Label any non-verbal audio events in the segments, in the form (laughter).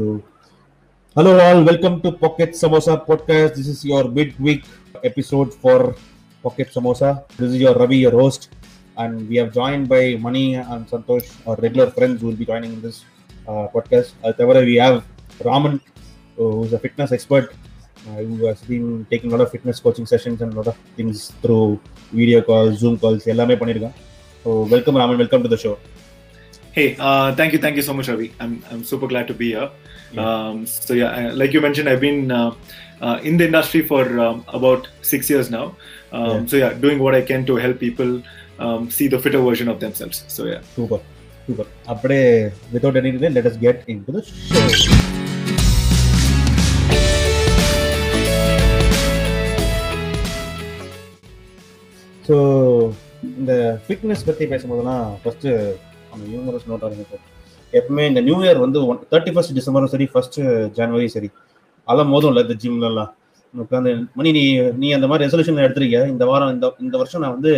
So, hello all, welcome to Pocket Samosa podcast. This is your midweek episode for Pocket Samosa. This is your Ravi, your host, and we have joined by Mani and Santosh, our regular friends who will be joining in this uh, podcast. As ever, we have Raman, who's a fitness expert, uh, who has been taking a lot of fitness coaching sessions and a lot of things through video calls, Zoom calls, எல்லாமே பண்ணிருக்கான். So, welcome Raman, welcome to the show. Hey, uh, thank you, thank you so much, Ravi. I'm I'm super glad to be here. Yeah. Um, so yeah, I- like you mentioned, I've been uh, uh, in the industry for um, about six years now. Um, Yeah. So yeah, doing what I can to help people um, see the fitter version of themselves. So yeah. Super super அப்படியே without any delay let us get into the show so இந்த fitness பற்றி பேசும்போதெல்லாம் first அந்த numerous note இருக்கும் எப்பவுமே இந்த new year வந்து one thirty first டிசம்பரும் சரி ஃபர்ஸ்ட் ஜனவரி சரி அதெல்லாம் மோதும் இல்லை இந்த ஜிம்லலாம் உட்காந்து மணி நீ நீ அந்த மாதிரி ரெசல்யூஷன் எடுத்திருக்க இந்த வாரம் இந்த இந்த வருஷம் நான் வந்து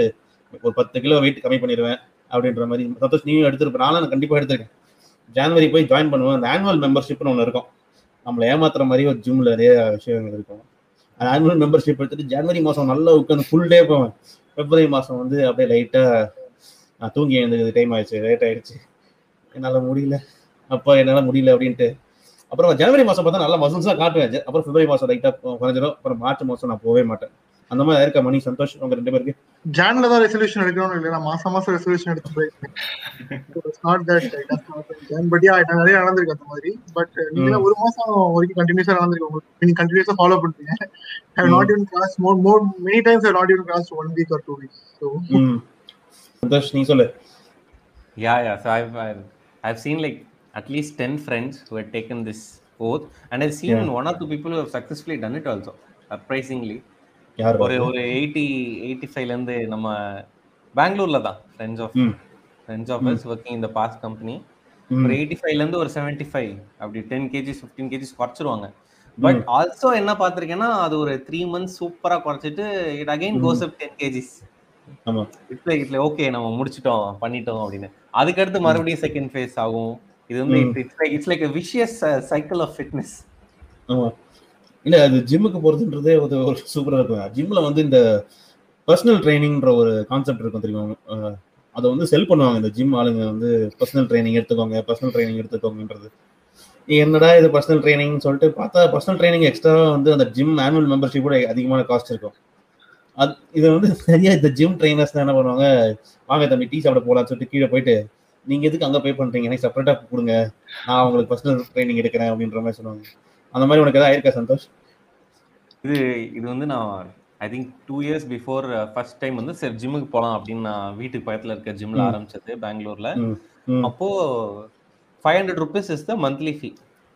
ஒரு பத்து கிலோ வெயிட் கம்மி பண்ணிடுவேன் அப்படின்ற மாதிரி சந்தோஷ் நீயும் எடுத்திருப்பேன் நானும் நான் கண்டிப்பாக எடுத்திருக்கேன். ஜான்வரி போய் ஜாயின் பண்ணுவேன். அந்த ஆனுவல் மெம்பர்ஷிப்னு ஒன்று இருக்கும். நம்மளை ஏமாத்துற மாதிரி ஒரு ஜிம்ல நிறைய விஷயங்கள் இருக்கும். அந்த ஆனுவல் மெம்பர்ஷிப் எடுத்துட்டு ஜனவரி மாதம் நல்லா உட்காந்து ஃபுல் டே போவேன். பிப்ரவரி மாதம் வந்து அப்படியே லைட்டாக நான் தூங்கி எழுந்துக்கிறது டைம் ஆயிடுச்சு லேட் ஆயிடுச்சு. என்னால் முடியல. அப்போ என்னால் முடியல அப்படின்ட்டு. அப்புறம் ஜனவரி மாதம் பார்த்தா நல்லா மசில்ஸாக காட்டுவேன். அப்புறம் பிப்ரவரி மாதம் லைட்டாக குறைஞ்சிடும் அப்புறம் மார்ச் மாதம் நான் போகவே மாட்டேன். அந்த மாதிரி இருக்க மணி. சந்தோஷ் உங்க ரெண்டு பேருக்கு? ஜான்ல தான் ரெசல்யூஷன் எடுக்கணும்னு இல்லை நான் மாசம் மாசம் ரெசல்யூஷன் எடுத்து போயிருக்கேன் not that John but yeah நிறைய நடந்திருக்கு அந்த மாதிரி. பட் நீங்க ஒரு மாசம் வரைக்கும் கண்டினியூஸா நடந்திருக்கு உங்களுக்கு. நீங்க கண்டினியூஸா ஃபாலோ பண்றீங்க. I not even cross more more many times I not even cross one week or two weeks so. Santosh நீ சொல்லு. Yeah yeah so I've I've seen like at least ten friends who had taken this oath and I seen one or two people have successfully done it also surprisingly ஒரு ஒரு eighty eighty ஃபைவ்லேருந்து நம்ம பெங்களூரில் தான் friends of friends of us working இந்த pass company ஒரு eighty ஃபைவ்லேருந்து ஒரு செவன்ட்டி ஃபைவ் அப்படி டென் கேஜிஸ் ஃபிஃப்டீன் கேஜிஸ் குறைச்சிருவாங்க. பட் ஆல்சோ என்ன பார்த்துருக்கேன்னா அது ஒரு த்ரீ மந்த்ஸ் சூப்பராக குறைச்சிட்டு it again goes up ten KGs ஆமா. இட்ல இட்ல ஓகே நம்ம முடிச்சிட்டோம் பண்ணிட்டோம் அப்படின்னு. அதுக்கடுத்து மறுபடியும் செகண்ட் ஃபேஸ் ஆகும். இது வந்து. It's like it's like vicious cycle of fitness இல்ல அது ஜிம்முக்கு போறதுன்றதே ஒரு சூப்பரா இருக்கும். ஜிம்ல வந்து இந்த பர்சனல் ட்ரைனிங்ன்ற ஒரு கான்செப்ட் இருக்கும் தெரியுமா? அதை வந்து செல் பண்ணுவாங்க. இந்த ஜிம் ஆளுங்க வந்து பர்சனல் ட்ரைனிங் எடுத்துக்கோங்க பர்சனல் ட்ரைனிங் எடுத்துக்கோங்கன்றது. என்னடா இது பர்சனல் ட்ரைனிங் சொல்லிட்டு பார்த்தா பர்சனல் ட்ரைனிங் எக்ஸ்ட்ரா வந்து அந்த ஜிம் ஆனுவல் மெம்பர்ஷிப் கூட அதிகமான காஸ்ட் இருக்கும். அது இது வந்து சரியா இந்த ஜிம் ட்ரைனர்ஸ் என்ன பண்ணுவாங்க? வாங்க தம்பி டீ சாப்பிட போலாம்னு சொல்லிட்டு கீழே போயிட்டு நீங்க எதுக்கு அங்க பே பண்றீங்க? எனக்கு செப்பரேட்டா கொடுங்க. நான் உங்களுக்கு பர்சனல் ட்ரைனிங் எடுக்கிறேன் அப்படின்ற மாதிரி சொல்லுவாங்க. அந்த மாதிரி உனக்கு ஏதாவது இருக்கா சந்தோஷ்? இது இது வந்து நான் I think two years before first time வந்து சரி ஜிம்முக்கு போலாம் அப்படின்னு நான் வீட்டுக்கு பக்கத்துல இருக்க ஜிம்ல. ஆரம்பிச்சது பெங்களூர்ல. அப்போ five hundred rupees is the monthly fee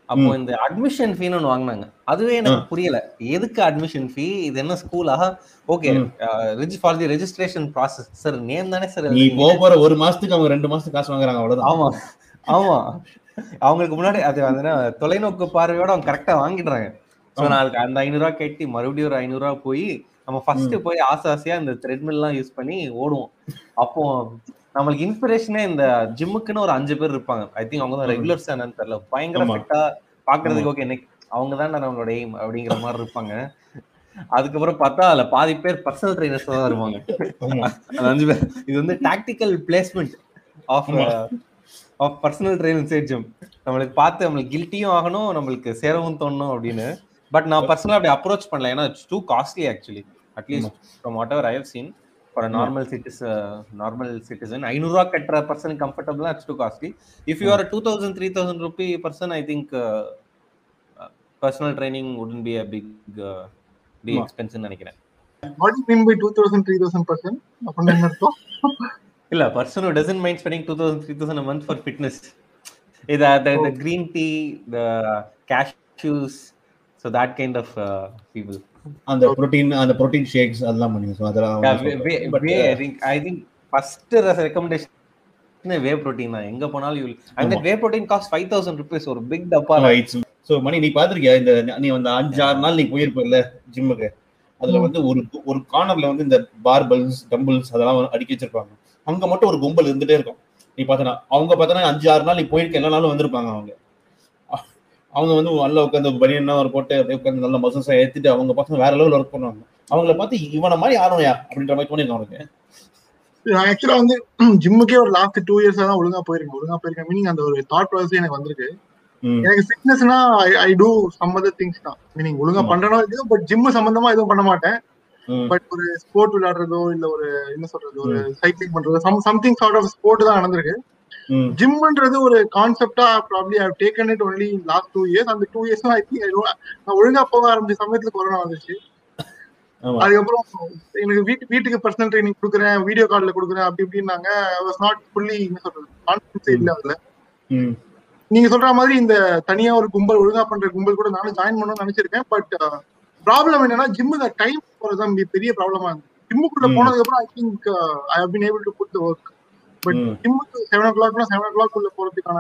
அப்போ இந்த அட்மிஷன் ஃபீன்னு ஒன்று வாங்கினாங்க. அதுவே எனக்கு புரியல. எதுக்கு அட்மிஷன் ஃபீ இது என்ன ஸ்கூலா okay. For the registration process sir name தானே சார் நீ போற ஒரு மாசத்துக்கு அவங்க ரெண்டு மாசத்துக்கு காசு வாங்குறாங்க அவ்வளவுதான். ஆமா ஆமா. அவங்களுக்கு முன்னாடி அது வந்து தொலைநோக்கு பார்வையோட அவங்க கரெக்டா வாங்கிடுறாங்க. ஸோ நான் அதுக்கு அந்த ஐநூறுரூவா கட்டி மறுபடியும் ஒரு ஐநூறுரூவா போய் நம்ம ஃபர்ஸ்ட் போய் ஆசை ஆசையா இந்த த்ரெட்மில்லாம் யூஸ் பண்ணி ஓடுவோம். அப்போ நம்மளுக்கு இன்ஸ்பிரேஷனே இந்த ஜிம்முக்குன்னு ஒரு அஞ்சு பேர் இருப்பாங்க. ஐ திங்க் அவங்க தான். ரெகுலர்ஸ் என்னன்னு தெரியல. பயங்கர. ஃபிட்டா பாக்குறதுக்கு ஓகே நெக் அவங்க தான் நம்மளோட எய்ம் அப்படிங்கிற மாதிரி இருப்பாங்க. அதுக்கப்புறம் பார்த்தா அதுல பாதி பேர் பர்சனல் ட்ரைனர்ஸ் தான் வருவாங்க. அஞ்சு பேர். இது வந்து tactical placement of. Of personal trainer gym நம்மளுக்கு பார்த்து நம்மளுக்கு கில்ட்டியும் ஆகணும் நம்மளுக்கு சேரவும் தோணும் அப்படின்னு. பட் நான் பர்சனலாக அப்படி அப்ரோச் பண்ணல. ஏன்னா it's too costly actually at least from whatever I have seen for normal cities normal citizen ஐநூறுரூவா கட்டுற பர்சன் கம்ஃபர்டபுளாக it's too costly if you are two thousand three thousand rupee person I think personal training உடன் B a big big ஆமா. எக்ஸ்பென்ஸ்னு நினைக்கிறேன் what mean by two thousand three thousand percent அப்படின்னு என்ன அர்த்தம் இல்ல person who doesn't mind spending 2000 3000 a month for fitness இது the, the green tea the cashews so that kind of uh, people அந்த protein அந்த protein shakes அதெல்லாம் பண்ணுங்க so அதெல்லாம் i think first recommendation whey protein தான். எங்க போனாலும் you ஆமா. Whey protein cost five thousand rupees ஒரு பிக் டப்பா. ஸோ மணி நீ பாத்திருக்கியா? இந்த நீ வந்து அஞ்சு ஆறு நாள் நீ போயிருப்பல ஜிம்முக்கு. அதுல வந்து ஒரு ஒரு கார்னர்ல வந்து இந்த பார்பல்ஸ் டம்பிள்ஸ் அதெல்லாம் அடுக்கி வச்சிருப்பாங்க. அங்க மட்டும் ஒரு கும்பல் இருந்துட்டே இருக்கும். நீ பார்த்தனா அவங்க பார்த்தனா அஞ்சு ஆறு நாள் நீ போயிருக்க எல்லா நாளும் வந்திருப்பாங்க அவங்க. அவங்க வந்து நல்லா உட்காந்து பனியன்னா ஒரு போட்டு அப்படியே உட்காந்து நல்ல மசல்ஸா ஏத்திட்டு அவங்க பசங்க வேற லெவல் ஒர்க் பண்ணுவாங்க அவங்கள பார்த்து இவனை மாதிரி ஆரணையா அப்படின்ற மாதிரி தோணிருக்கும் அவனுக்கு நான் ஆக்சுவலா வந்து (clears throat) ஜிம்முக்கே ஒரு லாஸ்ட் டூ இயர்ஸ் தான் ஒழுங்கா போயிருக்கேன் ஒழுங்கா போயிருக்கேன் மீனிங் அந்த ஒரு தாட் ப்ராசஸ் எனக்கு வந்திருக்கு. எனக்கு ஃபிட்னஸ்னா I do some other things தான் மீனிங் ஒழுங்கா. பண்றனோ இது பட் ஜிம் சம்பந்தமா எதுவும் பண்ண மாட்டேன். பட் ஒரு ஸ்போர்ட் விளையாடுறதோ இல்ல ஒரு என்ன சொல்றது ஒரு சைக்கிளிங் பண்றதோ some something sort of sport தான் நடந்திருக்கு. ஜிம்ன்றது ஒரு கான்செப்டா probably I taken it only last two years அந்த டூ இயர்ஸ் ஐ திங்க் நான் ஒழுங்கா போக ஆரம்பிச்ச சமயத்துல கொரோனா வந்துச்சு. அதுக்கப்புறம் எனக்கு வீட்டு வீட்டுக்கு பர்சனல் ட்ரைனிங் கொடுக்குறேன் வீடியோ கால்ல கொடுக்குறேன் அப்படி இப்படின்னாங்க. வாஸ் நாட் ஃபுல்லி என்ன சொல்றது கான்ஃபிடன்ஸ் இல்ல அதுல. நீங்க சொல்ற மாதிரி இந்த தனியா ஒரு கும்பல் ஒழுங்கா பண்ற கும்பல் கூட நானும் ஜாயின் பண்ணணும்னு நினைச்சிருக்கேன். பட் ப்ராப்ளம் என்னன்னா ஜிம்முக்கு டைம் மிக பெரிய ப்ராப்ளமா இருக்கு ஜிம்முக்குள்ள. போனதுக்கு அப்புறம் I think I have been able to put the work but. ஜிம்முக்கு செவன் ஓ கிளாக்னா செவன் ஓ கிளாக் உள்ள போறதுக்கான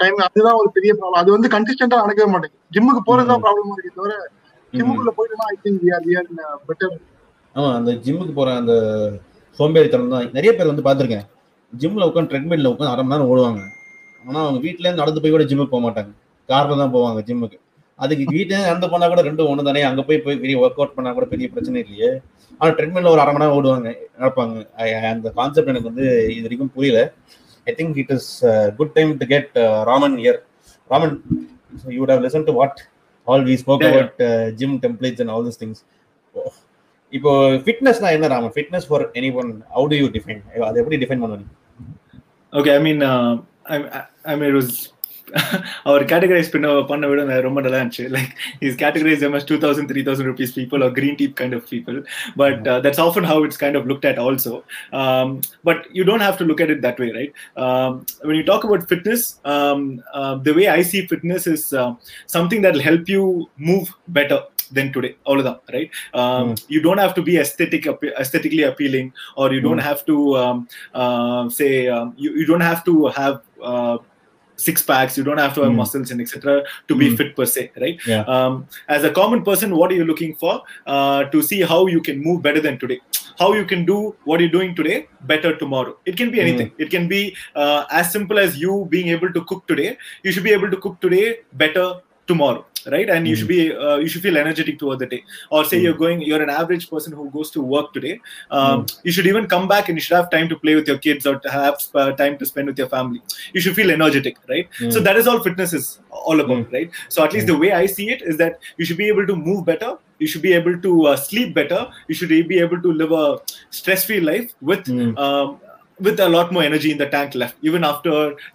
டைம் அதுதான் ஒரு பெரிய ப்ராப்ளம் அது வந்து கன்சிஸ்டன்டா நடக்கவே மாட்டேங்குது. ஜிம்முக்கு போறதுதான் ப்ராப்ளமா இருக்கு தவிர ஜிம்முக்குள்ள போயிட்டுனா I think we are we are better ஆமா அந்த ஜிம்முக்கு போற அந்த சோம்பேறித்தனம் தான். நிறைய பேர் வந்து பார்த்திருக்கேன். ஜிம்ல உட்காந்து ட்ரெட்மில்ல உட்காந்து அரை மணி நேரம் ஓடுவாங்க. ஆனா அவங்க வீட்ல இருந்து நடந்து போய் கூட ஜிம்முக்கு போக மாட்டாங்க. கார்ல தான் போவாங்க ஜிம்முக்கு அதுக்கு இருந்து நடந்து போனா கூட ரெண்டும் ஒண்ணு தானே அங்க போய் போய் பெரிய ஒர்க் அவுட் பண்ணா கூட பெரிய பிரச்சனை இல்லையே. ஆனா ட்ரெட்மில்ல ஒரு அரை மணி நேரம் ஓடுவாங்க நடப்பாங்க. அந்த கான்செப்ட் எனக்கு வந்து இது வரைக்கும் புரியல. I think it is good time to get Raman year Raman you would have listened to what all we spoke Yeah, yeah. about uh, gym templates and all these things. இப்போ ஃபிட்னஸ்னா என்ன Raman fitness for any one how do you define அதை எப்படி define பண்ணுவீங்க? Uh, I, I- I mean, it was அவர் categorize பண்ண பண்ண விட நான் ரொம்ப நல்லா இருந்துச்சு like is categorize M two thousand three thousand rupees people are green deep kind of people but that's often how it's kind of looked at also but you don't have to look at it that way right when you talk about fitness um, uh, the way i see fitness is uh, something that will help you move better than today all of them right um, Mm. you don't have to be aesthetic appe- aesthetically appealing or you don't have to um, uh, say um, you, you don't have to have uh, six packs you don't have to have Mm. muscles and etc to be Mm. fit per se right Yeah. um, as a common person what are you looking for uh, to see how you can move better than today how you can do what you're doing today better tomorrow it can be anything it can be uh, as simple as you being able to cook today you should be able to cook today better tomorrow right and you Mm. should be uh, you should feel energetic toward the day or say Mm. you're going you're an average person who goes to work today um, you should even come back and you should have time to play with your kids or to have uh, time to spend with your family you should feel energetic right so Mm. that is all fitness is all about Mm. right so at least the way i see it is that you should be able to move better you should be able to uh, sleep better you should be able to live a stress free life with Mm. um, with a lot more energy in the tank left even after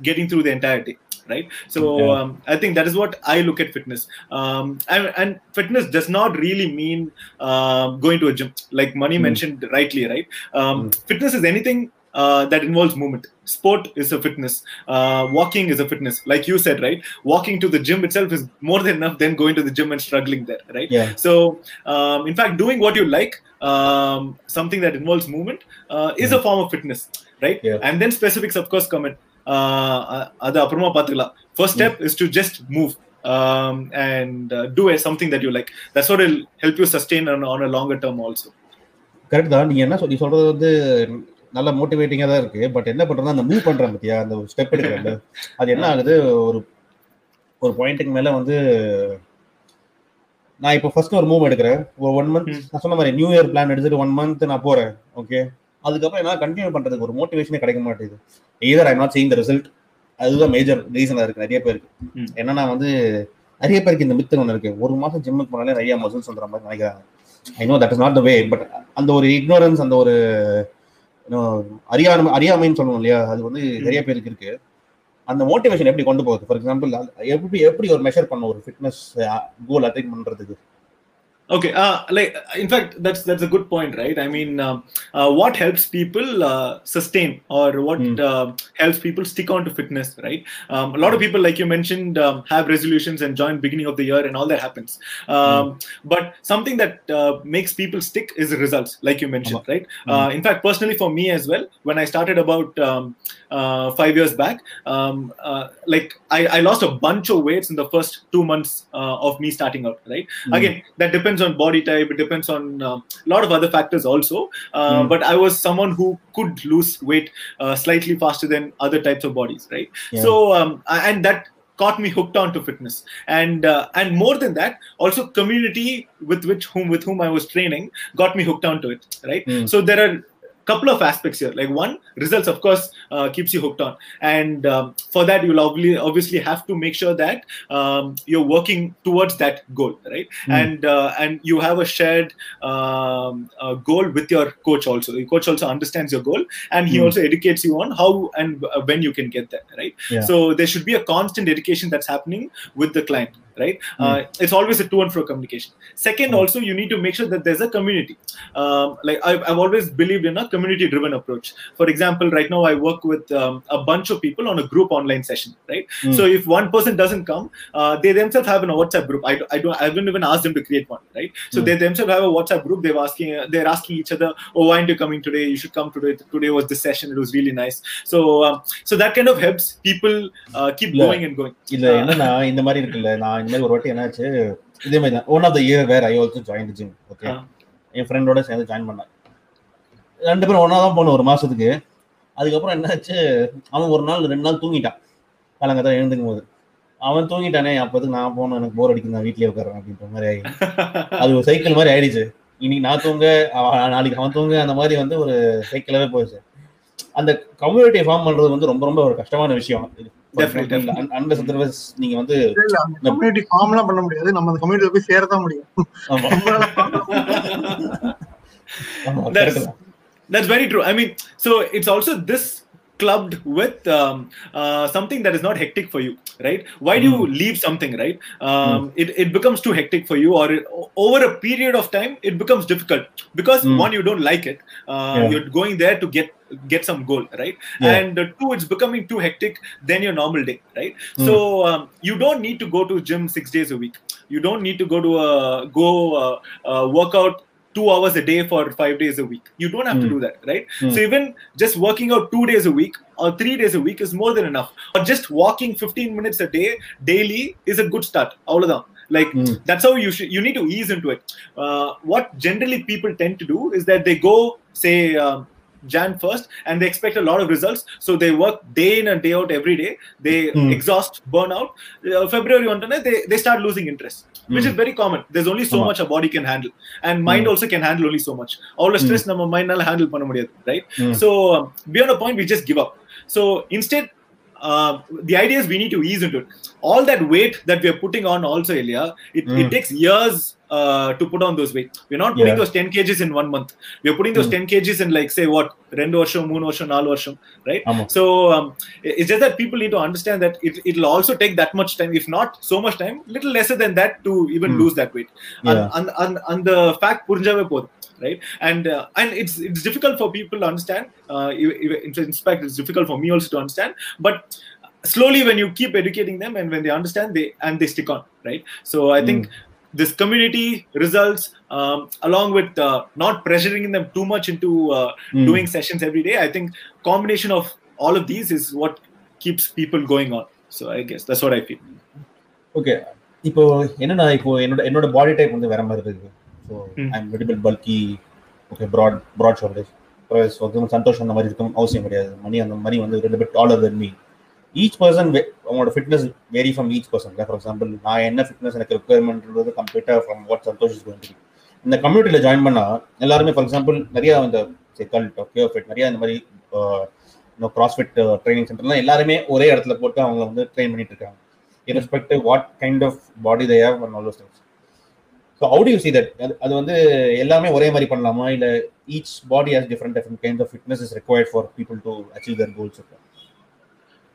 getting through the entire day right? So Yeah. um, i think that is what i look at fitness. Um, and, and fitness does not really mean um, going to a gym. Like Mani Mm. mentioned rightly right? Um, Mm. fitness is anything uh, that involves movement. Sport is a fitness. Uh, walking is a fitness. Like you said right? Walking to the gym itself is more than enough than going to the gym and struggling there right? Yeah. so um, in fact doing what you like um, something that involves movement uh, is a form of fitness right? Yeah. and then specifics of course come in. uh, அது அப்புறமா பார்த்துக்கலாம். First step is to just move um, and uh, do a- something that you like. That's what will help you sustain on, on a longer term also. Correct தான். நீங்க என்ன சொல்லி சொல்றது வந்து நல்ல மோட்டிவேட்டிங்கா தான் இருக்கு. பட் என்ன பண்றதுன்னா அந்த மூவ் பண்றேன் பத்தியா? அந்த ஸ்டெப் எடுக்கிறேன் அது என்ன ஆகுது? ஒரு ஒரு பாயிண்ட்டுக்கு மேல வந்து நான் இப்போ ஃபர்ஸ்ட் ஒரு மூவ் எடுக்கிறேன். ஒரு ஒன் மந்த். நான் சொன்ன மாதிரி நியூ இயர் பிளான் எடுத்துட்டு ஒன் மந்த் நான் போறேன். ஓகே அதுக்கப்புறம் என்னால கண்டினியூ பண்றதுக்கு ஒரு மோட்டிவேஷனே கிடைக்க மாட்டேங்குது. Either I not seeing the result அதுதான் மேஜர் ரீசனா இருக்கு நிறைய பேருக்கு. என்னன்னா வந்து நிறைய பேருக்கு இந்த மித்து ஒன்று இருக்கு. ஒரு மாசம் ஜிம்முக்கு போனாலே நிறைய மசில்ஸ் வந்துற மாதிரி நினைக்கிறாங்க. I know that is not the way but அந்த ஒரு இக்னோரன்ஸ் அந்த ஒரு அறியாமை அறியாமைன்னு சொல்லணும் இல்லையா? அது வந்து நிறைய பேருக்கு இருக்கு. அந்த மோட்டிவேஷன் எப்படி கொண்டு போகுது? ஃபார் எக்ஸாம்பிள் எப்படி எப்படி ஒரு மெஷர் பண்ண ஒரு ஃபிட்னஸ் கோல் அட்டைன் பண்றதுக்கு? Okay uh, like in fact that's that's a good point right? I mean um, uh, what helps people uh, sustain or what Mm. uh, helps people stick on to fitness right? Um, a lot of people like you mentioned um, have resolutions and join beginning of the year and all that happens. Um, but something that uh, makes people stick is the results like you mentioned right? Uh, in fact personally for me as well when i started about um, uh, five years back um, uh, like I, I lost a bunch of weights in the first two months uh, of me starting out right? Again that depends on body type it depends on a lot of other factors also uh, Mm. but i was someone who could lose weight uh, slightly faster than other types of bodies right Yeah. so um, and that caught me hooked on to fitness and uh, and more than that also community with which whom with whom i was training got me hooked onto it right Mm. so there are couple of aspects here like one results of course uh, keeps you hooked on and um, for that you'll obviously obviously have to make sure that um, you're working towards that goal right Mm. and uh, and you have a shared um, uh, goal with your coach also the coach also understands your goal and he Mm. also educates you on how and uh, when you can get there right Yeah. so there should be a constant education that's happening with the client right uh, it's always a to and fro communication second Mm. also you need to make sure that there's a community um, like I've, I've always believed in a community driven approach for example right now i work with um, a bunch of people on a group online session right Mm. so if one person doesn't come uh, they themselves have a whatsapp group I, I don't i haven't even asked them to create one right so Mm. they themselves have a whatsapp group they're asking they're asking each other oh why aren't you coming today you should come today today was this session it was really nice so um, so that kind of helps people uh, keep Yeah. going and going இல்ல என்னன்னா இந்த மாதிரி இருக்குல்ல நான் இந்த மாதிரி ஒரு வாட்டி என்னாச்சு இதே மாதிரி தான். One of the year where I also join gym okay. என் ஃப்ரெண்டோட சேர்ந்து ஜாயின் பண்ணேன். ரெண்டு பேரும் ஒன்றா தான் போனோம் ஒரு மாசத்துக்கு. அதுக்கப்புறம் என்னாச்சு அவன் ஒரு நாள் ரெண்டு நாள் தூங்கிட்டான். காலங்கத்தான் எழுந்துக்கும் போது. அவன் தூங்கிட்டானே அப்போதுக்கு நான் போனேன் எனக்கு போர் அடிக்கும் நான் வீட்லயே உட்காரேன் அப்படின்ற மாதிரி ஆகி அது ஒரு சைக்கிள் மாதிரி ஆயிடுச்சு. இன்னைக்கு நான் தூங்க நாளைக்கு அவன் தூங்க அந்த மாதிரி வந்து ஒரு சைக்கிளாவே போயிடுச்சு அந்த கம்யூனிட்டியை ஃபார்ம் பண்றது வந்து ரொம்ப ரொம்ப ஒரு கஷ்டமான விஷயம். அன்லஸ் அதர்வைஸ் நீங்க வந்து இல்ல, இல்ல அந்த கம்யூனிட்டி ஃபார்ம் எல்லாம் பண்ண முடியாது நம்ம அந்த கம்யூனிட்டி போய் சேரதான் முடியும் ஆமா நம்மளால form எல்லாம் பண்ண ஆமா (laughs) That's- correct தான். That's very true. I mean, so it's also this clubbed with um, uh, something that is not hectic for you, right? Why do you leave something, right? Um, it, it becomes too hectic for you, or it, o- over a period of time, it becomes difficult because Mm. one, you don't like it. Uh, Yeah. You're going there to get get some goal, right? Yeah. And uh, two, it's becoming too hectic than your normal day, right? Mm. So um, you don't need to go to gym six days a week. You don't need to go to a go uh, uh workout two hours a day for five days a week. You don't have mm. to hmm. do that, right? Mm. So even just working out two days a week or three days a week is more than enough. Or just walking 15 minutes a day daily is a good start. All of them. like mm. that's how you should you need to ease into it uh, what generally people tend to do is that they go say um, Jan 1st and they expect a lot of results. So they work day in and day out every day. They mm. exhaust, burn out. Uh, February one, they, they start losing interest, mm. which is hmm. very common. There's only so much a body can handle. And mind mm. also can handle only so much. All the stress mm. mind handle right? Hmm. So um, beyond a point, we just give up. So instead, uh, the idea is we need to ease into it. All that weight that we are putting on also, Elia, it, it hmm. takes years uh, to put on those weight. We're not putting yeah. those 10 kgs in one month. We're putting those mm. 10 kgs in like say what rendu varsham, moon varsham, naal varsham, right? Amo. So um, it's just that people need to understand that it, it'll also take that much time, if not so much time, little lesser than that to even mm. lose that weight. Yeah. And, and, and, and the fact pod. Right and uh, and it's it's difficult for people to understand. Uh, in fact, it's difficult for me also to understand. But slowly when you keep educating them and when they understand they and they stick on right so i mm. think hmm this community results um, along with uh, not pressuring them too much into uh, Mm. doing sessions every day i think combination of all of these is what keeps people going on so i guess that's what i feel okay இப்போ என்னன்னா இப்போ என்னோட என்னோட body type வந்து வேற மாதிரி இருக்கு so ம். ஐ am little bulky okay broad broad shoulders அப்புறம் சந்தோஷம் அந்த மாதிரி இருக்கும் அவசியம் கிடையாது மணி அந்த மணி வந்து ரெண்டு bit dollar than me each person உங்களோட fitness very from each person for example நான் என்ன ஃபிட்னஸ் எனக்கு ரெக்குவயர்மெண்ட்ன்றது கம்ப்ளீட்டாக ஃப்ரம் வாட் சந்தோஷ் இந்த கம்யூனிட்டியில் ஜாயின் பண்ணால் எல்லாருமே ஃபார் எக்ஸாம்பிள் நிறையா இந்த கல்ட் ஓகே ஃபிட் நிறையா இந்த மாதிரி இன்னும் கிராஸ்ஃபிட் ட்ரைனிங் சென்டர்லாம் எல்லாருமே ஒரே இடத்துல போட்டு அவங்க வந்து ட்ரெயின் பண்ணிட்டு இருக்காங்க. Irrespective what kind of body they have one all things so how do you see that அது வந்து எல்லாமே ஒரே மாதிரி பண்ணலாமா? இல்லை each body has different different kind of fitness is required for people to achieve their goals இருக்கும்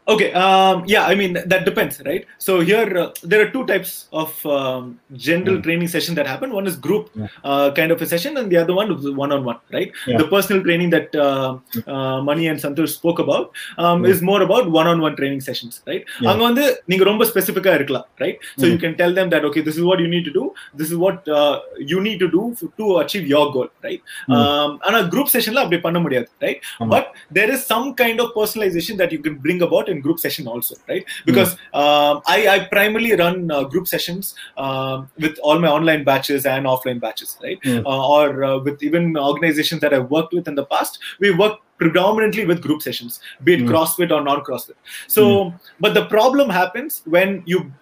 Okay. Um, yeah, I mean that depends, right? So here uh, there are two types of um, general Mm. training session that happen. One is group Yeah. uh, kind of a session, and the other one is one-on-one, right? Yeah. The personal training that uh, uh, Mani and Santosh spoke about um, Yeah. is more about one-on-one training sessions, right? Yeah. அங்க வந்து நீங்க ரொம்ப ஸ்பெசிஃபிக்கா இருக்கலாம், right? So you Mm. can tell them that okay, this is what you need to do. This is what uh, you need to do f- to achieve your goal, right? Mm. Um, ஆனா group sessionல அப்படி பண்ண முடியாது, right? ஆமா. But there is some kind of personalization that you can bring about in group session also, right? Because um, I, I primarily run uh, group sessions um, with all my online batches and offline batches, right? Mm. Uh, or uh, with even organizations that I've worked with in the past, we work predominantly with group sessions, be it Mm. CrossFit or non-CrossFit. So, but the problem happens when you,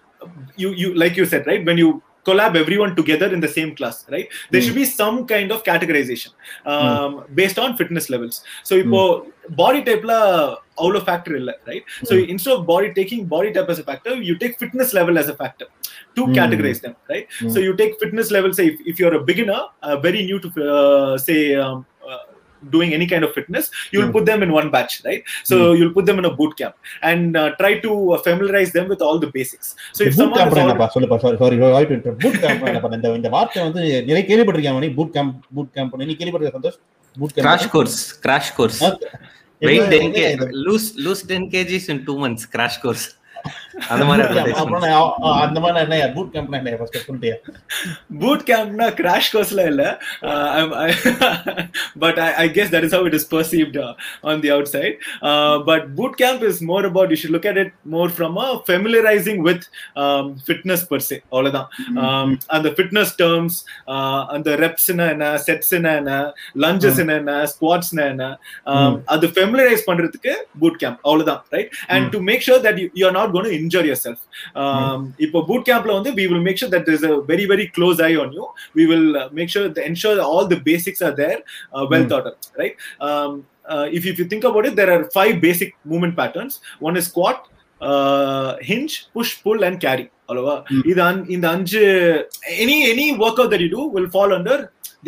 you, you, like you said, right? When you collab everyone together in the same class, right? There Mm. should be some kind of categorization um, based on fitness levels. So, இப்போ body type la அவ்வளோ factor இல்லை right? So, Mm. instead of body taking body type as a factor, you take fitness level as a factor to Mm. categorize them, right? Mm. So, you take fitness level. Say, if, if you're a beginner, doing any kind of fitness you'll Mm. put them in one batch right so you'll put them in a boot camp and uh, try to uh, familiarize them with all the basics so if boot someone camp is already- என்னப்பா சொல்லுப்பா sorry sorry வாய்ப்பு boot camp என்னப்பா இந்த இந்த வார்த்தை வந்து நிறைய கேள்விப்பட்டிருக்கேன் மணி பூட் கேம்ப் பூட் கேம்ப் நீ கேள்விப்பட்டிருக்க Santhosh boot crash camp course crash course wait ten K loose loose ten KGs in two months crash course அந்த மாதிரி பூட் கேம்ப்னா கிராஷ் கோர்ஸ்ல இல்ல. But I guess that is how it is perceived on the outside but boot camp is more about you should look at it more from a familiarizing with fitness per se அவ்வளவுதான். அந்த fitness terms அந்த reps என்ன செட்ஸ்னா என்ன lunges என்ன ஸ்குவாட்ஸ்னா என்ன அது familiarize பண்றதுக்கு பூட் கேம்ப் அவ்வளவுதான் right and to make sure that you are not gone injure yourself um, இப்போ boot campல வந்து we will make sure that there's a very very close eye on you we will uh, make sure that ensure that all the basics are there uh, well Mm. thought out right um, uh, if, if you think about it there are five basic movement patterns one is squat uh, hinge push pull and carry அவ்வளவா Mm. இது அஞ்- இந்த அஞ்சு any any workout that you do will fall under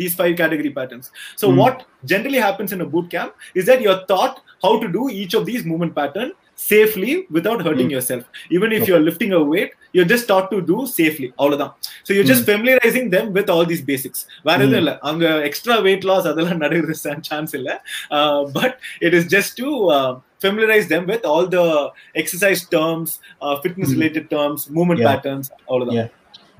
these five category patterns so Mm. what generally happens in a boot camp is that you're taught how to do each of these movement pattern safely without hurting Mm. yourself even if you're lifting a weight you're just taught to do safely அவ்வளவுதான் so you're just familiarizing them with all these basics வேற எதுவும் இல்ல அங்க extra weight loss அதெல்லாம் நடக்குது chance இல்ல but it is just to familiarize them with all the exercise terms uh, fitness Mm. related terms movement Yeah. patterns அவ்வளவுதான் Yeah.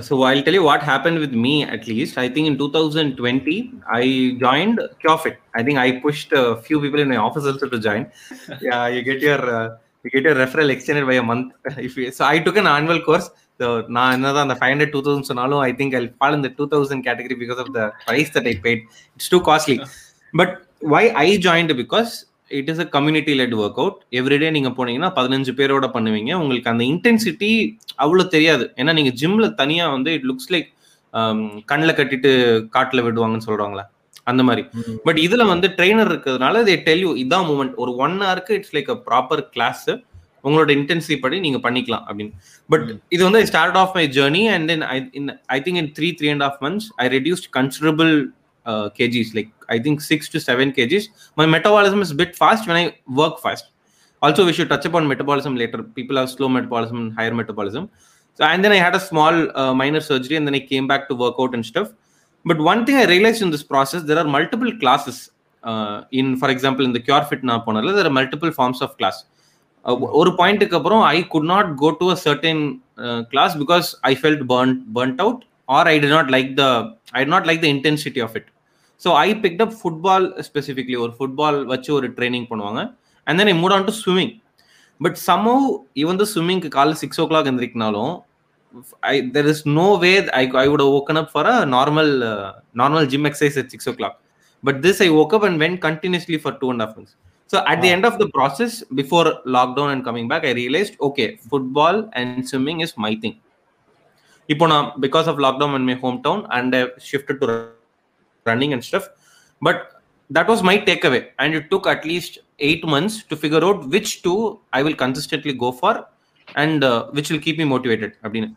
So I'll tell you what happened with me at least. I think in 2020 I joined CureFit. I think I pushed a few people in my office also to join. (laughs) Yeah, you get your uh, you get your referral extended by a month if you, so i took an annual course so நான் என்னதான் அந்த five hundred two thousand சொன்னாலும் I think I fall இந்த two thousand category because of the price that I paid it's too costly but why I joined because it is a community let work out everyday நீங்க போனீங்கன்னா பதினஞ்சு பேரோட பண்ணுவீங்க உங்களுக்கு அந்த intensity அவ்வளோ தெரியாது ஏன்னா நீங்க ஜிம்ல தனியா வந்து இட் லுக்ஸ் லைக் கண்ணில் கட்டிட்டு காட்டில் விடுவாங்கன்னு சொல்றாங்களா அந்த மாதிரி Mm. பட் இதுல வந்து ட்ரெயினர் இருக்கிறதுனால தே டெல் யூ இதான் மூமெண்ட் ஒரு ஒன் ஹவருக்கு it's like a proper class உங்களோட இன்டென்சிட்டி படி நீங்க பண்ணிக்கலாம் அப்படின்னு பட் இது வந்து I start off my journey and then I in I think in three three and of months I reduced considerable kgs like i think 6 to 7 kgs my metabolism is a bit fast when i work fast also we should touch upon metabolism later people have slow metabolism and higher metabolism so and then i had a small uh, minor surgery and then i came back to work out and stuff but one thing i realized in this process there are multiple classes. Uh, in for example in the cure fit na ponala there are multiple forms of class. Uh, ஒரு பாயிண்ட்டுக்கு அப்புறம் I could not go to a certain class because I felt burn burnt out or I D not like the I not like the intensity of it so I picked up football specifically ஒரு football வச்சு ஒரு training பண்ணுவாங்க. And then I moved on to swimming but somehow even the ஸ்விம்மிங்க்கு காலைல six o'clock எந்திரிக்கினாலும் I there is no way I I would ஓக்கன் up for a normal normal gym exercise at six O clock but this I woke up and went continuously for two and a half months. So at the end of the process, before lockdown and coming back, I realized okay, football and swimming is my thing. இப்போ நான் because of lockdown in my home town and shifted to running and stuff but that was my take away and it took at least eight months to figure out which two I will consistently go for And which will keep me motivated அப்படின்னு.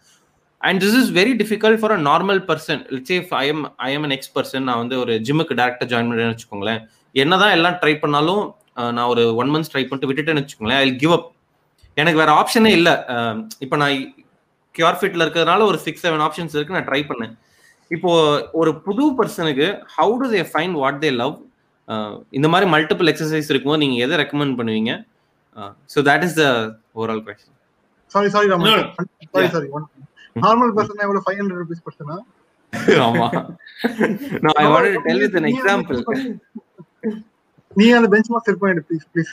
And this is very difficult for a normal person say I am I am an ex person நான் வந்து ஒரு ஜிம்முக்கு டேரக்டாக join பண்ணுறேன்னு வச்சுக்கோங்களேன். என்னதான் எல்லாம் ட்ரை பண்ணாலும் நான் ஒரு ஒன் மந்த்ஸ் ட்ரை பண்ணிட்டு விட்டுட்டேன்னு வச்சுக்கோங்களேன் ஐ கிவ் அப் எனக்கு வேற ஆப்ஷனே இல்லை. இப்போ நான் கியூர் ஃபிட்ல இருக்கிறதுனால ஒரு சிக்ஸ் செவன் ஆப்ஷன்ஸ் இருக்கு நான் ட்ரை பண்ணேன். இப்போ ஒரு புது பர்சனுக்கு how to they find what they love இந்த மாதிரி மல்டிபிள் எக்ஸசைஸ் இருக்கும்போது நீங்கள் எதை ரெக்கமெண்ட் பண்ணுவீங்க? So that is the overall question sorry sorry. Sorry. Sorry normal person எவ்வளவு ஃபைவ் ஹண்ட்ரட் ருபீஸ் பர்சனா ஆமா. wanted to tell with an example. நீ அந்த பெஞ்ச் மார்க் செட் பண்ணிடு please please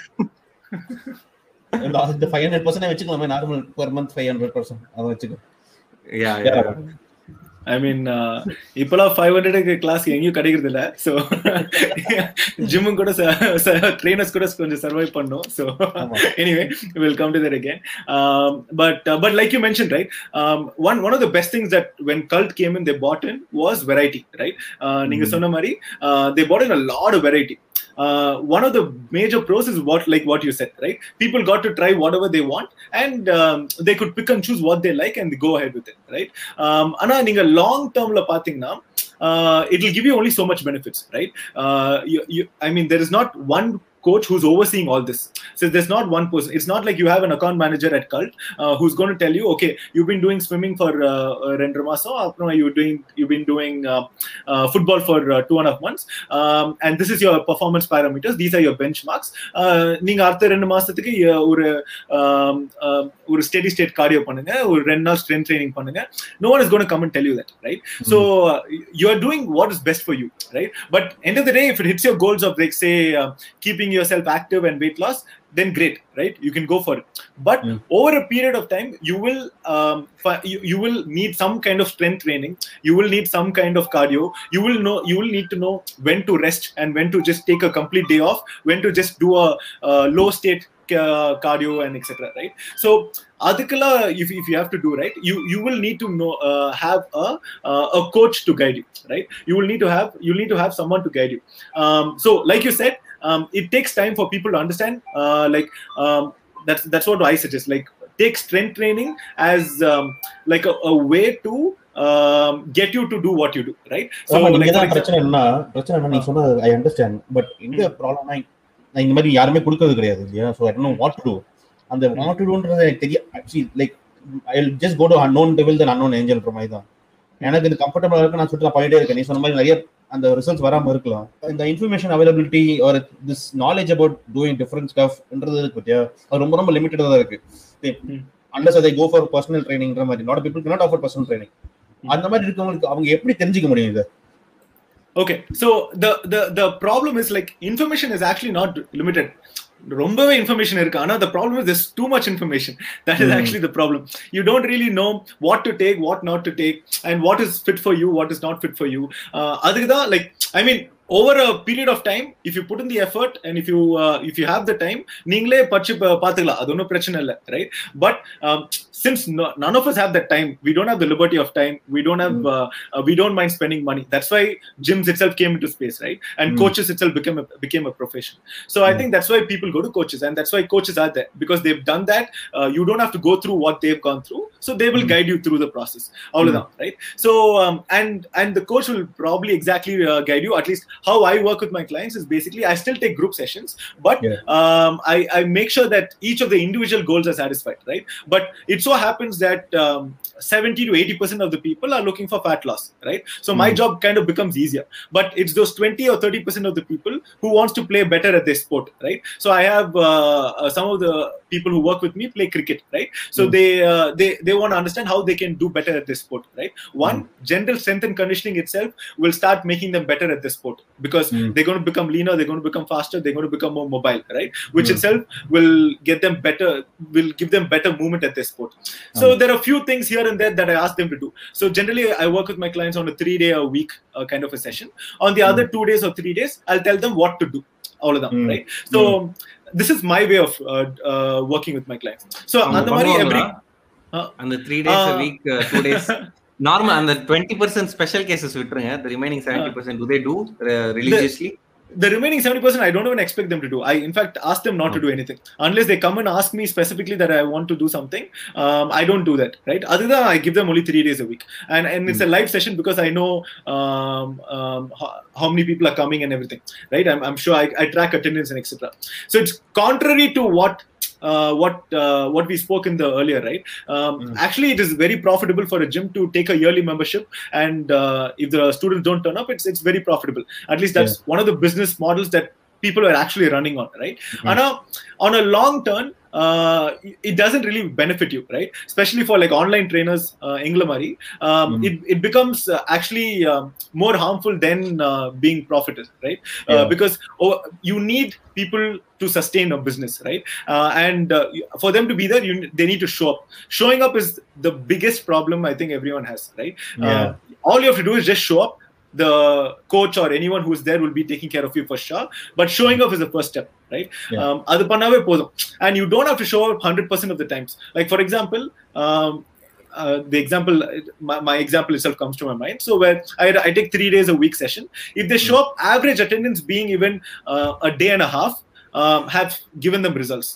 five hundred percent வச்சுக்கலாமே normal per month five hundred percent அதை வச்சுக்கோ. யா. Yeah I மீன் இப்பெல்லாம் ஃபைவ் ஹண்ட்ரடுக்கு கிளாஸ் எங்கேயும் கிடைக்கிறது இல்ல. ஸோ ஜிம்மும் கூட ட்ரெயினர்ஸ் கூட கொஞ்சம் சர்வைவ் பண்ணும். So anyway will do that again but but like you mention right one one of the best things that when cult came in the pattern was variety right நீங்க mm-hmm. சொன்ன மாதிரி the pattern a lot variety uh, one of the major pros is what like what you said right people got to try whatever they want and um, they could pick and choose what they like and go ahead with it right um, ஆனா நீங்க long டேர்ம்ல பாத்தீங்கன்னா uh, it will give you only so much benefits right uh, you, you, i mean there is not one coach who's overseeing all this so there's not one person it's not like you have an account manager at cult uh, who's going to tell you okay you've been doing swimming for uh, uh, ரெண்டு மாசம் அப்புறம் you're doing you've been doing uh, uh, football for uh, two and a half months um, and this is your performance parameters these are your benchmarks uh, நீங்க அடுத்த ரெண்டு மாசத்துக்கு uh, ஒரு um, uh, ஒரு steady state cardio பண்ணுங்க ஒரு ரெண்டு நாள் ஸ்ட்ரென்த் ட்ரைனிங் பண்ணுங்க no one is going to come and tell you that right so uh, you are doing what is best for you right but end of the day if it hits your goals of like say uh, keeping yourself active and weight loss then great right? You can go for it. But over a period of time you will um, you, you will need some kind of strength training. You will need some kind of cardio. You will know you will need to know when to rest and when to just take a complete day off when to just do a, a low state uh, cardio and etc right? So adikala if, if you have to do right you you will need to know uh, have a uh, a coach to guide you right? You will need to have you need to have someone to guide you. Um, so like you said um, it takes time for people to understand uh, like um, that's that's what i suggest like take strength training as um, like a, a way to um, get you to do what you do right so like, example, understand but எங்க ப்ராப்ளம்னா நான் இந்த மாதிரி யாருமே கொடுக்கறது கிடையாது இல்லையா so I know what to அந்த வாட் டூன்றது எனக்கு தெரியும் like I just go to unknown devil than unknown ஏஞ்சல்ன்ற மாதிரி தான் எனக்கு இது கம்ஃபர்டபுளா இருக்கு நான் சுற்றி பண்ணிட்டே இருக்கேன். நீ சொன்ன மாதிரி நிறைய அந்த ரிசல்ட்ஸ் வராம இருக்கலாம். இந்த இன்ஃபர்மேஷன் அவைலபிலிட்டி ஒரு this knowledge about doing difference ஸ்டஃப்ன்றது இருக்கு பத்தியா? அது ரொம்ப ரொம்ப லிமிட்டடா தான் இருக்கு. அண்டர்ஸ் அதை கோ ஃபார் பர்சனல் ட்ரைனிங்ன்ற மாதிரி. Not people not offer personal training அந்த மாதிரி இருக்கவங்களுக்கு அவங்க எப்படி தெரிஞ்சுக்க முடியும் இதை? Okay so the the the problem is like information is actually not limited. ரொம்பவே இன்ஃபர்மேஷன் இருக்கு. ஆனா the problem is this too much information that is actually the problem you don't really know what to take what not to take and what is fit for you what is not fit for you அதுக்கு தான் like I mean over a period of time if you put in the effort and if you uh, if you have the time நீங்களே படிச்சு பா- பாத்துக்கலாம் அது ஒன்றும் பிரச்சனை இல்லை right but um, since no, none of us have that time we don't have the liberty of time we don't have uh, uh, we don't mind spending money that's why gyms itself came into space right and Mm. coaches itself became a, became a profession so i Mm. think that's why people go to coaches and that's why coaches are there because they've done that uh, you don't have to go through what they've gone through so they will Mm. guide you through the process அவ்வளவுதான் right so um, and and the coach will probably exactly guide you at least how i work with my clients is basically i still take group sessions but Yeah. um, I, I make sure that each of the individual goals are satisfied right? But it so happens that um, 70 to 80 percent of the people are looking for fat loss right? So my Mm. job kind of becomes easier. But it's those 20 or 30 percent of the people who wants to play better at their sport right? So i have uh, uh, some of the people who work with me play cricket right? So Mm. they uh, they they want to understand how they can do better at this sport right? One general strength and conditioning itself will start making them better at this sport because mm. they're going to become leaner they're going to become faster they're going to become more mobile right? Which mm. itself will get them better will give them better movement at their sport. So hmm. there are a few things here and there that i ask them to do. So generally i work with my clients on a three day a week uh, kind of a session. On the mm. other hmm. two days or three days i'll tell them what to do all of them hmm. right? So this is my way of uh, uh, working with my clients. So um, and the three days a week uh, two days? (laughs) Normal அந்த twenty percent special cases விட்டுருங்க remaining seventy percent to they do religiously the remaining 70% i don't even expect them to do i in fact ask them not to do anything unless they come and ask me specifically that i want to do something um, i don't do that right other than i give them only three days a week and and it's a live session because i know um, um, how, how many people are coming and everything right i'm, I'm sure I, I track attendance and etc so it's contrary to what uh, what uh, what we spoke in the earlier right? Um, Mm. actually it is very profitable for a gym to take a yearly membership and uh, if the students don't turn up it's it's very profitable. At least that's one of the business models that people are actually running on right? And uh, on a long term uh, it doesn't really benefit you, right? Especially for like online trainers, uh, Englamari, um, Mm. it, it becomes uh, actually um, more harmful than uh, being profited, right? Uh, Yeah. because oh, you need people to sustain a business, right? Uh, and uh, for them to be there, you, they need to show up. Showing up is the biggest problem I think everyone has, right? Yeah. Uh, all you have to do is just show up The coach or anyone who's there will be taking care of you for sure. But showing up is the first step, right? Yeah. Um, அது பண்ணாவே போதும் and you don't have to show up 100% of the times like for example um, uh, the example my, my example itself comes to my mind so where I, I take three days a week session if they show up average attendance being even uh, a day and a half um, have given them results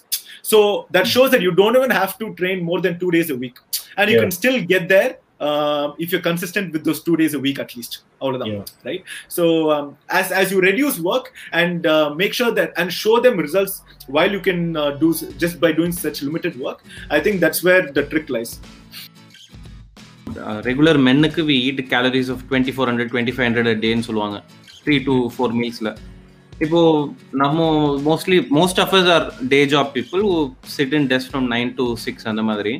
so that shows that you don't even have to train more than two days a week and you Yeah. can still get there um, if you're consistent with those two days a week at least அவ்வளவுதான் Yeah. right so um, as as you reduce work and uh, make sure that and show them results while you can uh, do s- just by doing such limited work i think that's where the trick lies regular மென்னுக்கு we eat calories of twenty four hundred twenty five hundred டேன்னு சொல்லுவாங்க three to four மீல்ஸில் இப்போ நம்ம mostly most of us are day job people who sit in desk from nine to six அந்த மாதிரி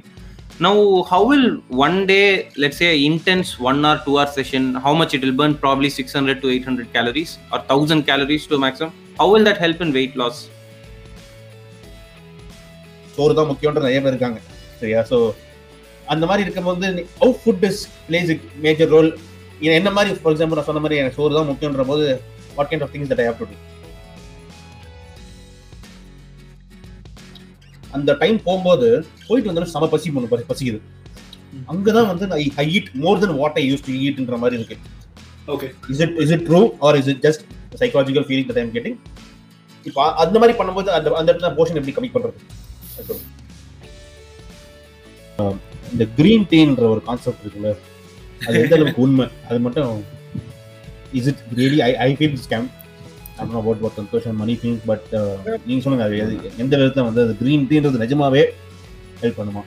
Now, how will one day, let's say, intense one hour, two hour session, how much it will burn? Probably 600 to 800 calories or 1000 calories to a maximum. How will that help in weight loss? சோறு தான் முக்கியன்ற நிறைய பேர் இருக்காங்க சரியா so அந்த மாதிரி இருக்கும்போது how food is plays major role என்ன மாதிரி ஃபார் எக்ஸாம்பிள் நான் சொன்ன மாதிரி எனக்கு சோறு தான் முக்கியன்ற போது what kind of things that I have to do அந்த டைம் போகும்போது போயிட்டு வந்தாலும் சம பசி பசி பசிக்குது. அங்கதான் வந்து I I eat more then what I use to ஈட்ன்ற மாதிரி இருக்கு. Okay. Is it is it true or is it just psychological feeling that I'm getting இப்போ அந்த மாதிரி பண்ணும்போது அந்த அந்த இடத்துல போர்ஷன் எப்படி கம்மி பண்றது? இந்த கிரீன் டீன்ற ஒரு கான்செப்ட் இருக்குல்ல அது எந்த அளவுக்கு உண்மை? அது மட்டும் is it really I I feel scam I'm not about what Santhosh Mani feel but நீங்க சொல்லுங்க அது எந்த விதத்தில் வந்து அது க்ரீன் டீன்றது நிஜமாவே ஹெல்ப் பண்ணுமா?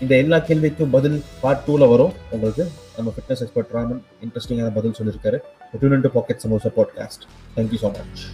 இந்த எல்லா கேள்விக்கும் பதில் பார்ட் டூல வரும். உங்களுக்கு நம்ம ஃபிட்னஸ் எக்ஸ்பர்ட் ராமன் இன்ட்ரெஸ்டிங்கான பதில் சொல்லியிருக்காரு. Tune to Pocket Samosa podcast thank you so much